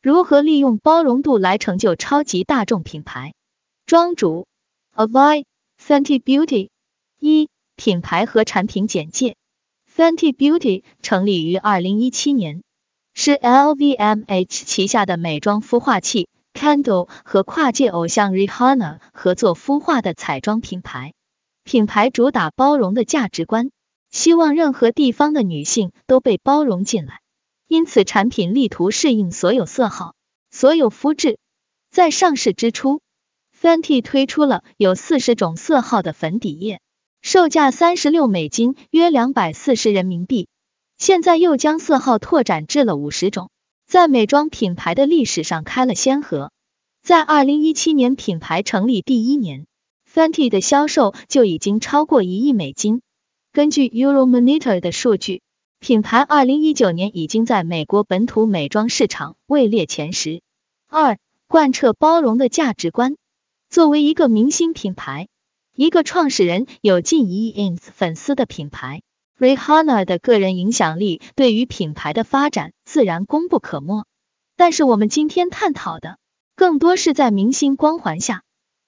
如何利用包容度来成就超级大众品牌？庄主 Avai Fenty Beauty 一品牌和产品简介。Fenty Beauty 成立于二零一七年，是 LVMH 旗下的美妆孵化器 Candle 和跨界偶像 Rihanna 合作孵化的彩妆品牌。品牌主打包容的价值观，希望任何地方的女性都被包容进来。因此，产品力图适应所有色号、所有肤质。在上市之初，Fenty 推出了有四十种色号的粉底液，售价三十六美金，约两百四十人民币。现在又将色号拓展至了五十种，在美妆品牌的历史上开了先河。在二零一七年品牌成立第一年，Fenty 的销售就已经超过一亿美金。根据 Euromonitor 的数据。品牌二零一九年已经在美国本土美妆市场位列前十。二、贯彻包容的价值观。作为一个明星品牌，一个创始人有近一亿 ins 粉丝的品牌，Rihanna 的个人影响力对于品牌的发展自然功不可没。但是我们今天探讨的，更多是在明星光环下，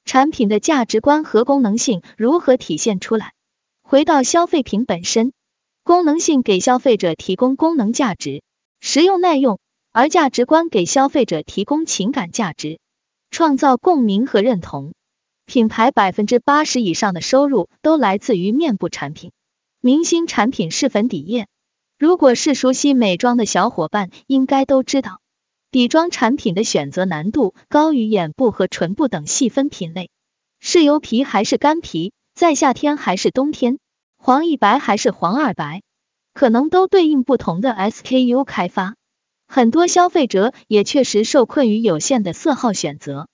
产品的价值观和功能性如何体现出来。回到消费品本身。功能性给消费者提供功能价值，实用耐用；而价值观给消费者提供情感价值，创造共鸣和认同。品牌百分之八十以上的收入都来自于面部产品，明星产品是粉底液。如果是熟悉美妆的小伙伴，应该都知道，底妆产品的选择难度高于眼部和唇部等细分品类。是油皮还是干皮？在夏天还是冬天？黄一白还是黄二白，可能都对应不同的 SKU 开发。很多消费者也确实受困于有限的色号选择，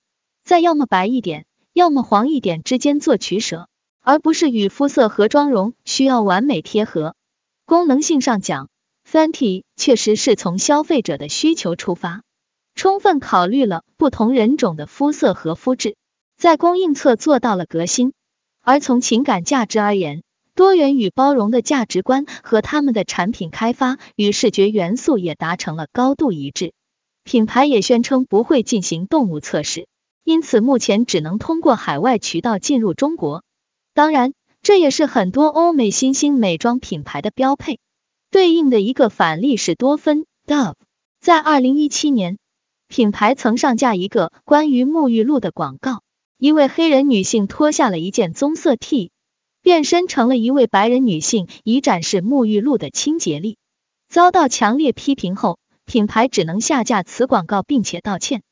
在要么白一点，要么黄一点之间做取舍，而不是与肤色和妆容需要完美贴合。功能性上讲，Fenty 确实是从消费者的需求出发，充分考虑了不同人种的肤色和肤质，在供应侧做到了革新。而从情感价值而言，多元与包容的价值观和他们的产品开发与视觉元素也达成了高度一致。品牌也宣称不会进行动物测试，因此目前只能通过海外渠道进入中国。当然，这也是很多欧美新兴美妆品牌的标配。对应的一个反例是多芬 Dove，在二零一七年，品牌曾上架一个关于沐浴露的广告，一位黑人女性脱下了一件棕色 T。变身成了一位白人女性，以展示沐浴露的清洁力。遭到强烈批评后，品牌只能下架此广告，并且道歉。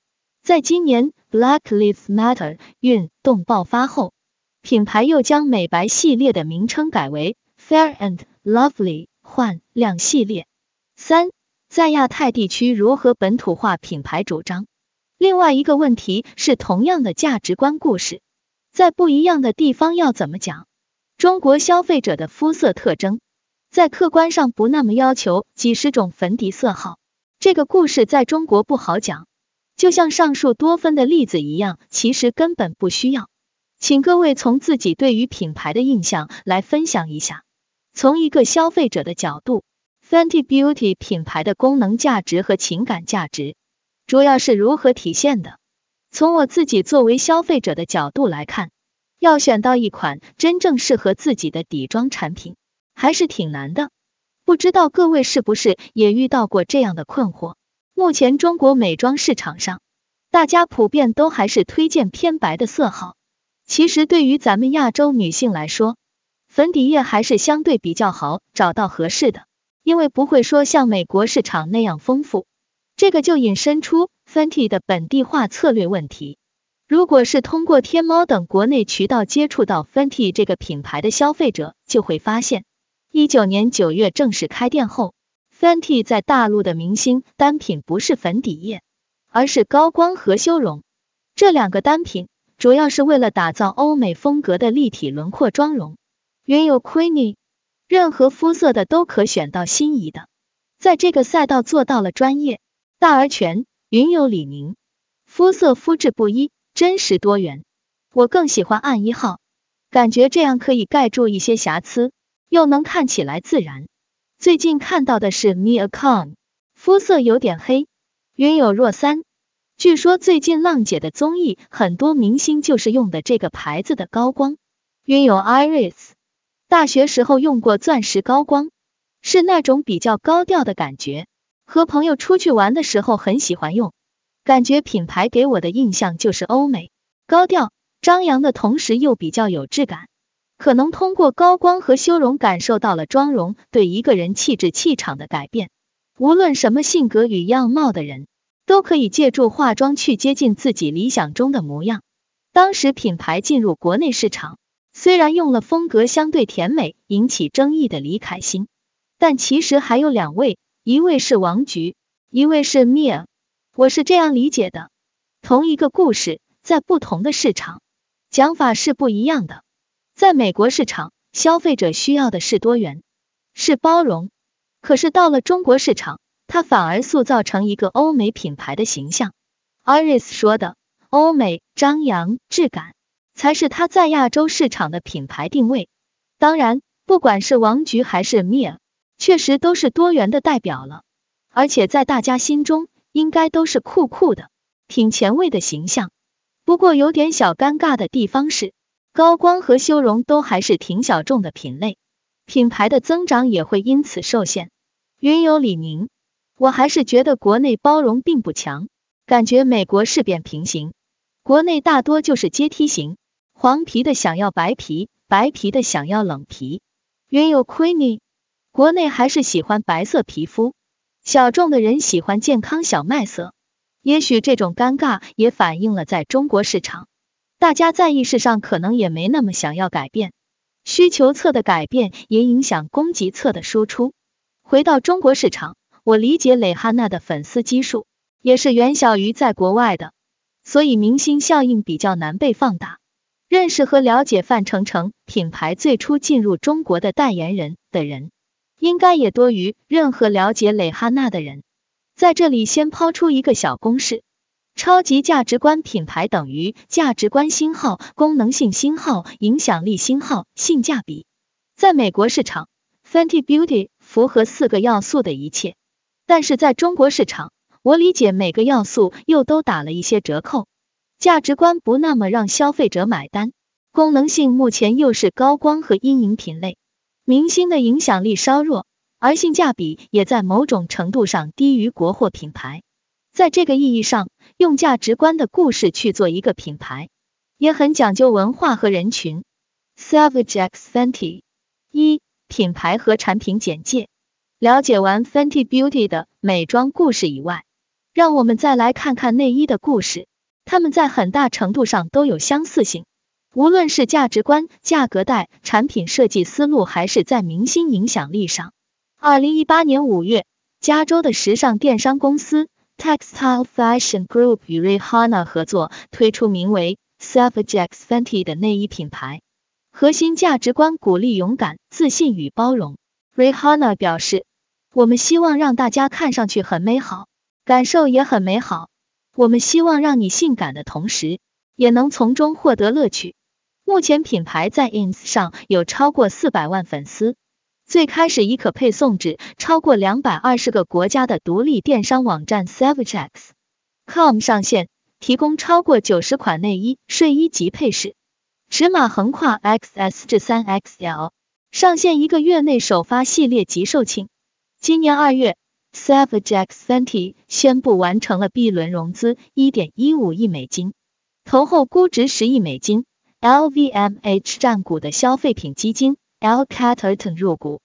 在今年 Black Lives Matter 运动爆发后，品牌又将美白系列的名称改为 Fair and Lovely 焕亮系列。三，在亚太地区如何本土化品牌主张？另外一个问题是，同样的价值观故事，在不一样的地方要怎么讲？中国消费者的肤色特征，在客观上不那么要求几十种粉底色号，这个故事在中国不好讲。就像上述多芬的例子一样，其实根本不需要。请各位从自己对于品牌的印象来分享一下。从一个消费者的角度，Fenty Beauty 品牌的功能价值和情感价值主要是如何体现的？从我自己作为消费者的角度来看。要选到一款真正适合自己的底妆产品，还是挺难的。不知道各位是不是也遇到过这样的困惑？目前中国美妆市场上，大家普遍都还是推荐偏白的色号。其实对于咱们亚洲女性来说，粉底液还是相对比较好找到合适的，因为不会说像美国市场那样丰富。这个就引申出 Fenty 的本地化策略问题。如果是通过天猫等国内渠道接触到 Fenty 这个品牌的消费者，就会发现，一九年九月正式开店后，Fenty 在大陆的明星单品不是粉底液，而是高光和修容。这两个单品主要是为了打造欧美风格的立体轮廓妆容，原有 Queenie，任何肤色的都可选到心仪的，在这个赛道做到了专业。大而全，云有李宁，肤色肤质不一。真实多元，我更喜欢暗一号，感觉这样可以盖住一些瑕疵，又能看起来自然。最近看到的是 Mia Khan，肤色有点黑，云有若三。据说最近浪姐的综艺，很多明星就是用的这个牌子的高光。云有 Iris，大学时候用过钻石高光，是那种比较高调的感觉。和朋友出去玩的时候很喜欢用，感觉品牌给我的印象就是欧美，高调张扬的同时又比较有质感。可能通过高光和修容感受到了妆容对一个人气质气场的改变。无论什么性格与样貌的人。都可以借助化妆去接近自己理想中的模样。当时品牌进入国内市场，虽然用了风格相对甜美、引起争议的李凯欣，但其实还有两位，一位是王菊，一位是 Mia。我是这样理解的：同一个故事，在不同的市场，讲法是不一样的。在美国市场，消费者需要的是多元，是包容；可是到了中国市场，它反而塑造成一个欧美品牌的形象。Iris 说的欧美张扬质感，才是它在亚洲市场的品牌定位。当然，不管是王菊还是 Mia，确实都是多元的代表了，而且在大家心中应该都是酷酷的、挺前卫的形象。不过有点小尴尬的地方是，高光和修容都还是挺小众的品类，品牌的增长也会因此受限。云有李宁。我还是觉得国内包容并不强，感觉美国是扁平型，国内大多就是阶梯型，黄皮的想要白皮，白皮的想要冷皮。云有 Queenie，国内还是喜欢白色皮肤，小众的人喜欢健康小麦色。也许这种尴尬也反映了在中国市场，大家在意识上可能也没那么想要改变，需求侧的改变也影响供给侧的输出。回到中国市场。我理解蕾哈娜的粉丝基数也是远小于在国外的，所以明星效应比较难被放大。认识和了解范丞丞品牌最初进入中国的代言人的人，应该也多于任何了解蕾哈娜的人。在这里先抛出一个小公式：超级价值观品牌等于价值观星号、功能性星号、影响力星号、性价比。在美国市场，Fenty Beauty 符合四个要素的一切。但是在中国市场，我理解每个要素又都打了一些折扣，价值观不那么让消费者买单，功能性目前又是高光和阴影品类，明星的影响力稍弱，而性价比也在某种程度上低于国货品牌。在这个意义上，用价值观的故事去做一个品牌，也很讲究文化和人群。Savage X Fenty 一品牌和产品简介。了解完 Fenty Beauty 的美妆故事以外，让我们再来看看内衣的故事。它们在很大程度上都有相似性，无论是价值观、价格带、产品设计思路，还是在明星影响力上。二零一八年五月，加州的时尚电商公司 Textile Fashion Group 与 Rihanna 合作，推出名为 Savage X Fenty 的内衣品牌。核心价值观鼓励勇敢、自信与包容。Rihanna 表示。我们希望让大家看上去很美好，感受也很美好。我们希望让你性感的同时，也能从中获得乐趣。目前品牌在 ins 上有超过四百万粉丝，最开始已可配送至超过两百二十个国家的独立电商网站 savagex.com 上线，提供超过九十款内衣、睡衣及配饰，尺码横跨 XS 至三 XL。上线一个月内首发系列即售罄。今年二月，Savage X Fenty 宣布完成了 B 轮融资，一点一五亿美金，投后估值十亿美金。LVMH 占股的消费品基金 L Catterton 入股，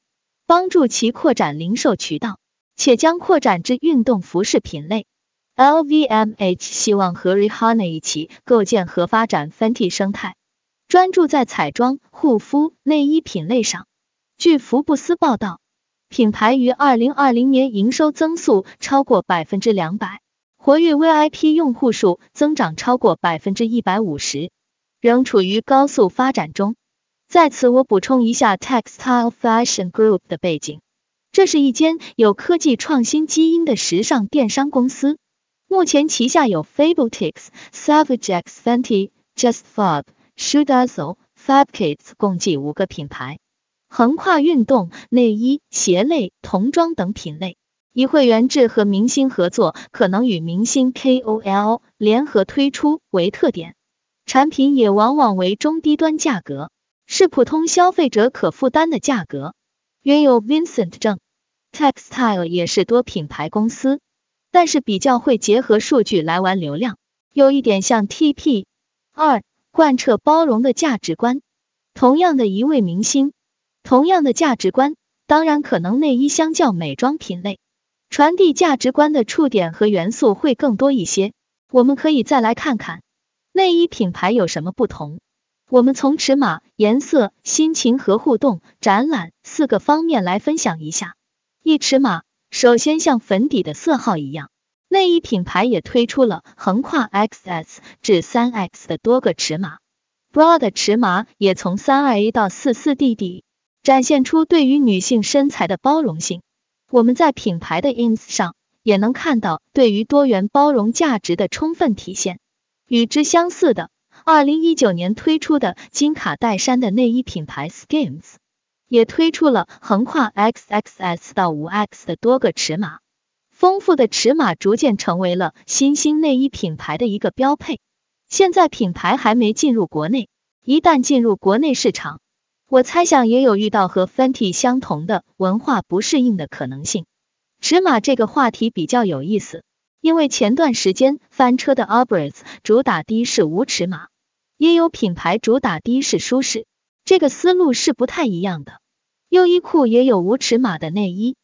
帮助其扩展零售渠道，且将扩展至运动服饰品类。LVMH 希望和 Rihanna 一起构建和发展 Fenty 生态，专注在彩妆、护肤、内衣品类上。据福布斯报道。品牌于二零二零年营收增速超过百分之两百，活跃 VIP 用户数增长超过百分之一百五十，仍处于高速发展中。在此，我补充一下 Textile Fashion Group 的背景，这是一间有科技创新基因的时尚电商公司，目前旗下有 Fabletics、Savage X Fenty、Just Fab、Shoe Dazzle、Fab Kids 共计五个品牌。横跨运动、内衣、鞋类、童装等品类，以会员制和明星合作，可能与明星 KOL 联合推出为特点，产品也往往为中低端价格，是普通消费者可负担的价格。原有 Vincent 证，Textile 也是多品牌公司，但是比较会结合数据来玩流量，有一点像 TP。二，贯彻包容的价值观。同样的一位明星，同样的价值观，当然可能内衣相较美妆品类，传递价值观的触点和元素会更多一些。我们可以再来看看内衣品牌有什么不同。我们从尺码、颜色、心情和互动、展览四个方面来分享一下。一尺码，首先像粉底的色号一样，内衣品牌也推出了横跨 XS 至三 X 的多个尺码，bra 的尺码也从三二 A 到四四 DD，展现出对于女性身材的包容性。我们在品牌的 ins 上也能看到对于多元包容价值的充分体现。与之相似的。二零一九年推出的金卡戴珊的内衣品牌 Skims 也推出了横跨 XXS 到五 X 的多个尺码，丰富的尺码逐渐成为了新兴内衣品牌的一个标配。现在品牌还没进入国内，一旦进入国内市场，我猜想也有遇到和 Fenty 相同的文化不适应的可能性。尺码这个话题比较有意思。因为前段时间翻车的 a b r a s 主打的是无尺码，也有品牌主打的是舒适，这个思路是不太一样的。优衣库也有无尺码的内衣，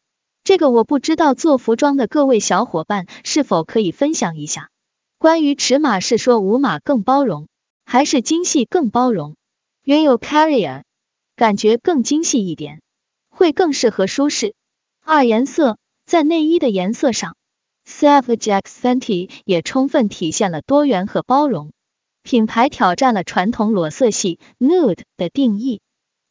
这个我不知道做服装的各位小伙伴是否可以分享一下。关于尺码是说无码更包容，还是精细更包容？原有 Carrier 感觉更精细一点，会更适合舒适。二颜色在内衣的颜色上。Savage X Fenty 也充分体现了多元和包容，品牌挑战了传统裸色系 nude 的定义，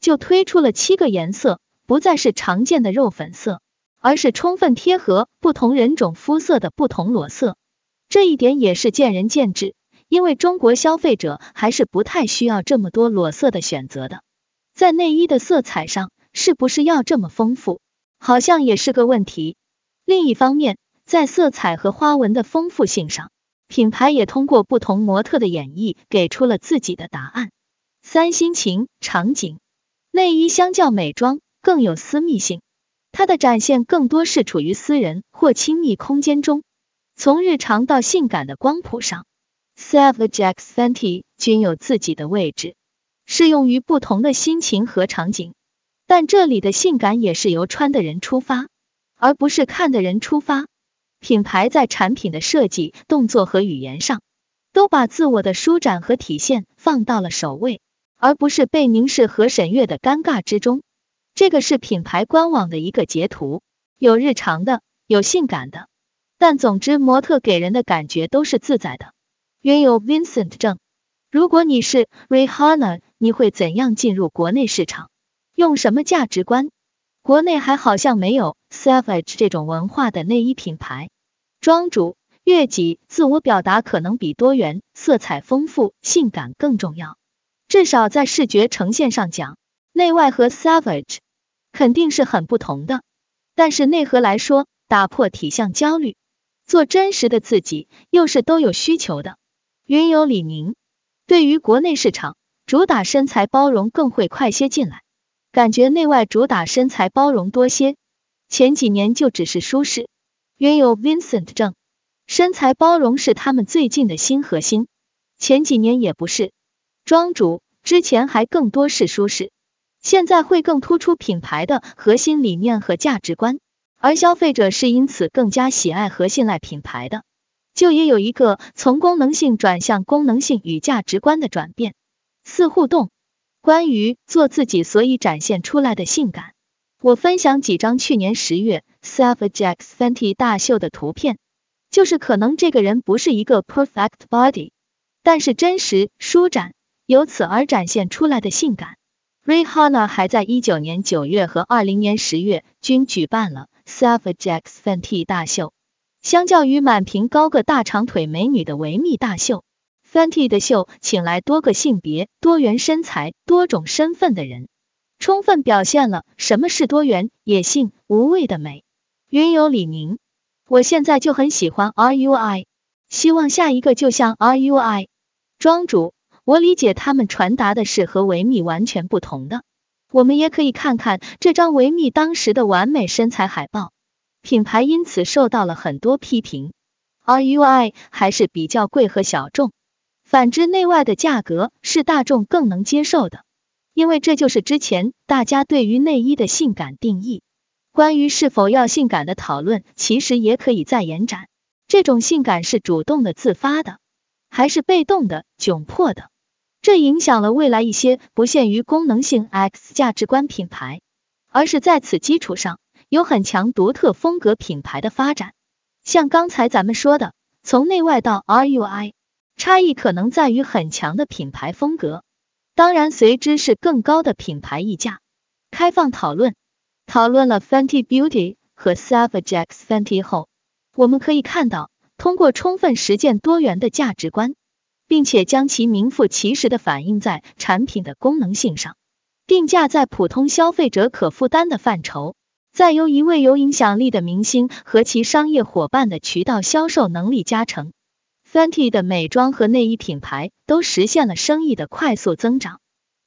就推出了七个颜色，不再是常见的肉粉色，而是充分贴合不同人种肤色的不同裸色。这一点也是见仁见智，因为中国消费者还是不太需要这么多裸色的选择的。在内衣的色彩上，是不是要这么丰富，好像也是个问题。另一方面，在色彩和花纹的丰富性上，品牌也通过不同模特的演绎，给出了自己的答案。三心情场景，内衣相较美妆更有私密性，它的展现更多是处于私人或亲密空间中。从日常到性感的光谱上，Savage X Fenty 均有自己的位置，适用于不同的心情和场景。但这里的性感也是由穿的人出发，而不是看的人出发。品牌在产品的设计、动作和语言上，都把自我的舒展和体现放到了首位，而不是被凝视和审阅的尴尬之中。这个是品牌官网的一个截图，有日常的，有性感的，但总之模特给人的感觉都是自在的。拥有 Vincent 证，如果你是 Rihanna，你会怎样进入国内市场？用什么价值观？国内还好像没有 Savage 这种文化的内衣品牌。庄主、悦己，自我表达可能比多元、色彩丰富、性感更重要。至少在视觉呈现上讲，内外和 Savage 肯定是很不同的。但是内核来说，打破体相焦虑，做真实的自己，又是都有需求的。云游李宁，对于国内市场，主打身材包容更会快些进来，感觉内外主打身材包容多些。前几年就只是舒适。原有 Vincent 证，身材包容是他们最近的新核心，前几年也不是。庄主之前还更多是舒适，现在会更突出品牌的核心理念和价值观，而消费者是因此更加喜爱和信赖品牌的，就也有一个从功能性转向功能性与价值观的转变。四互动，关于做自己所以展现出来的性感。我分享几张去年十月 Savage X Fenty 大秀的图片，就是可能这个人不是一个 perfect body，但是真实舒展，由此而展现出来的性感。Rihanna 还在一九年九月和二零年十月均举办了 Savage X Fenty 大秀。相较于满屏高个大长腿美女的维密大秀，Fenty 的秀请来多个性别、多元身材、多种身份的人。充分表现了什么是多元、野性、无畏的美。云游李宁，我现在就很喜欢 RUI，希望下一个就像 RUI。庄主，我理解他们传达的是和维密完全不同的。我们也可以看看这张维密当时的完美身材海报，品牌因此受到了很多批评。RUI 还是比较贵和小众，反之内外的价格是大众更能接受的，因为这就是之前大家对于内衣的性感定义。关于是否要性感的讨论，其实也可以再延展。这种性感是主动的、自发的，还是被动的、窘迫的？这影响了未来一些不限于功能性 X 价值观品牌，而是在此基础上有很强独特风格品牌的发展。像刚才咱们说的，从内外到 RUI，差异可能在于很强的品牌风格，当然随之是更高的品牌溢价。开放讨论，讨论了 Fenty Beauty 和 Savage X Fenty 后，我们可以看到，通过充分实践多元的价值观。并且将其名副其实的反映在产品的功能性上，定价在普通消费者可负担的范畴，再由一位有影响力的明星和其商业伙伴的渠道销售能力加成，Fenty 的美妆和内衣品牌都实现了生意的快速增长。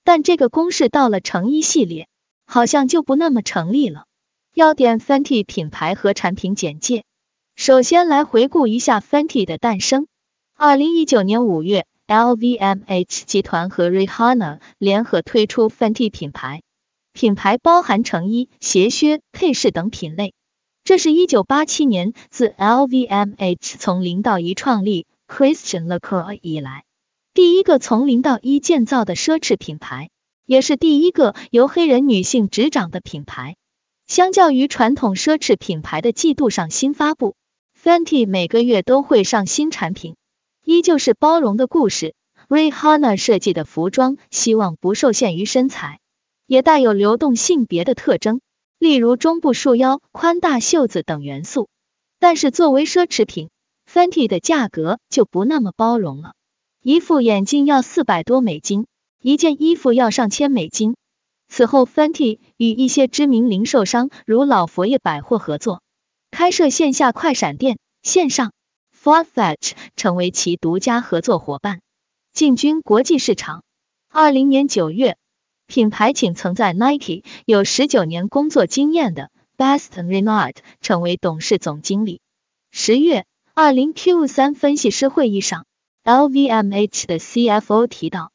但这个公式到了成衣系列，好像就不那么成立了。要点 Fenty 品牌和产品简介，首先来回顾一下 Fenty 的诞生。二零一九年五月，LVMH 集团和 Rihanna 联合推出 Fenty 品牌，品牌包含成衣、鞋靴、配饰等品类。这是一九八七年自 LVMH 从零到一创立 Christian Lacroix 以来，第一个从零到一建造的奢侈品牌，也是第一个由黑人女性执掌的品牌。相较于传统奢侈品牌的季度上新发布，Fenty 每个月都会上新产品。依旧是包容的故事。Rihanna 设计的服装希望不受限于身材，也带有流动性别的特征，例如中部束腰、宽大袖子等元素。但是作为奢侈品，Fenty 的价格就不那么包容了。一副眼镜要四百多美金，一件衣服要上千美金。此后，Fenty 与一些知名零售商如老佛爷百货合作，开设线下快闪店，线上。Farfetch 成为其独家合作伙伴，进军国际市场。二零年九月，品牌请曾在 Nike 有十九年工作经验的 Baston Renard 成为董事总经理。十月，二零 Q 三分析师会议上，LVMH 的 CFO 提到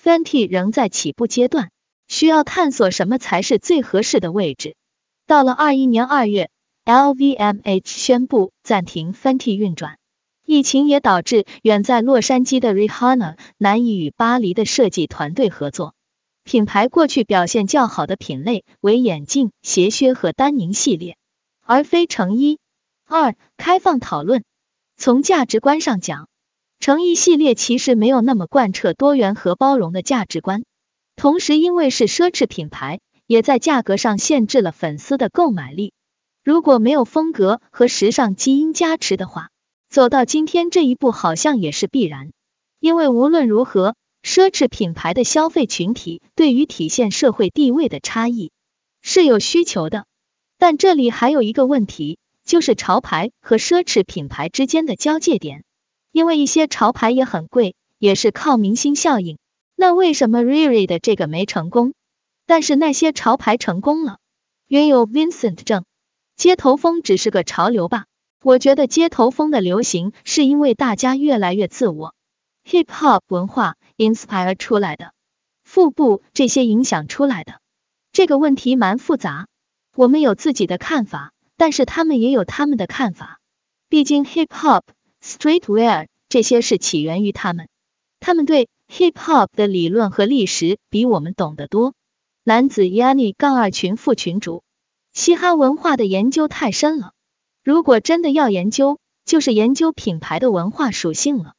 ，Fenty 仍在起步阶段，需要探索什么才是最合适的位置。到了二一年二月，LVMH 宣布暂停 Fenty 运转。疫情也导致远在洛杉矶的 Rihanna 难以与巴黎的设计团队合作。品牌过去表现较好的品类为眼镜、鞋靴和丹宁系列，而非成衣。二、开放讨论。从价值观上讲，成衣系列其实没有那么贯彻多元和包容的价值观。同时，因为是奢侈品牌，也在价格上限制了粉丝的购买力。如果没有风格和时尚基因加持的话，走到今天这一步好像也是必然，因为无论如何，奢侈品牌的消费群体对于体现社会地位的差异是有需求的。但这里还有一个问题，就是潮牌和奢侈品牌之间的交界点，因为一些潮牌也很贵，也是靠明星效应。那为什么 Riri 的这个没成功，但是那些潮牌成功了？原有 Vincent 证，街头风只是个潮流吧？我觉得街头风的流行是因为大家越来越自我，hip hop 文化 inspire 出来的，腹部这些影响出来的。这个问题蛮复杂，我们有自己的看法，但是他们也有他们的看法。毕竟 hip hop streetwear 这些是起源于他们，他们对 hip hop 的理论和历史比我们懂得多。男子 Yani 杠二群副群主，嘻哈文化的研究太深了。如果真的要研究，就是研究品牌的文化属性了。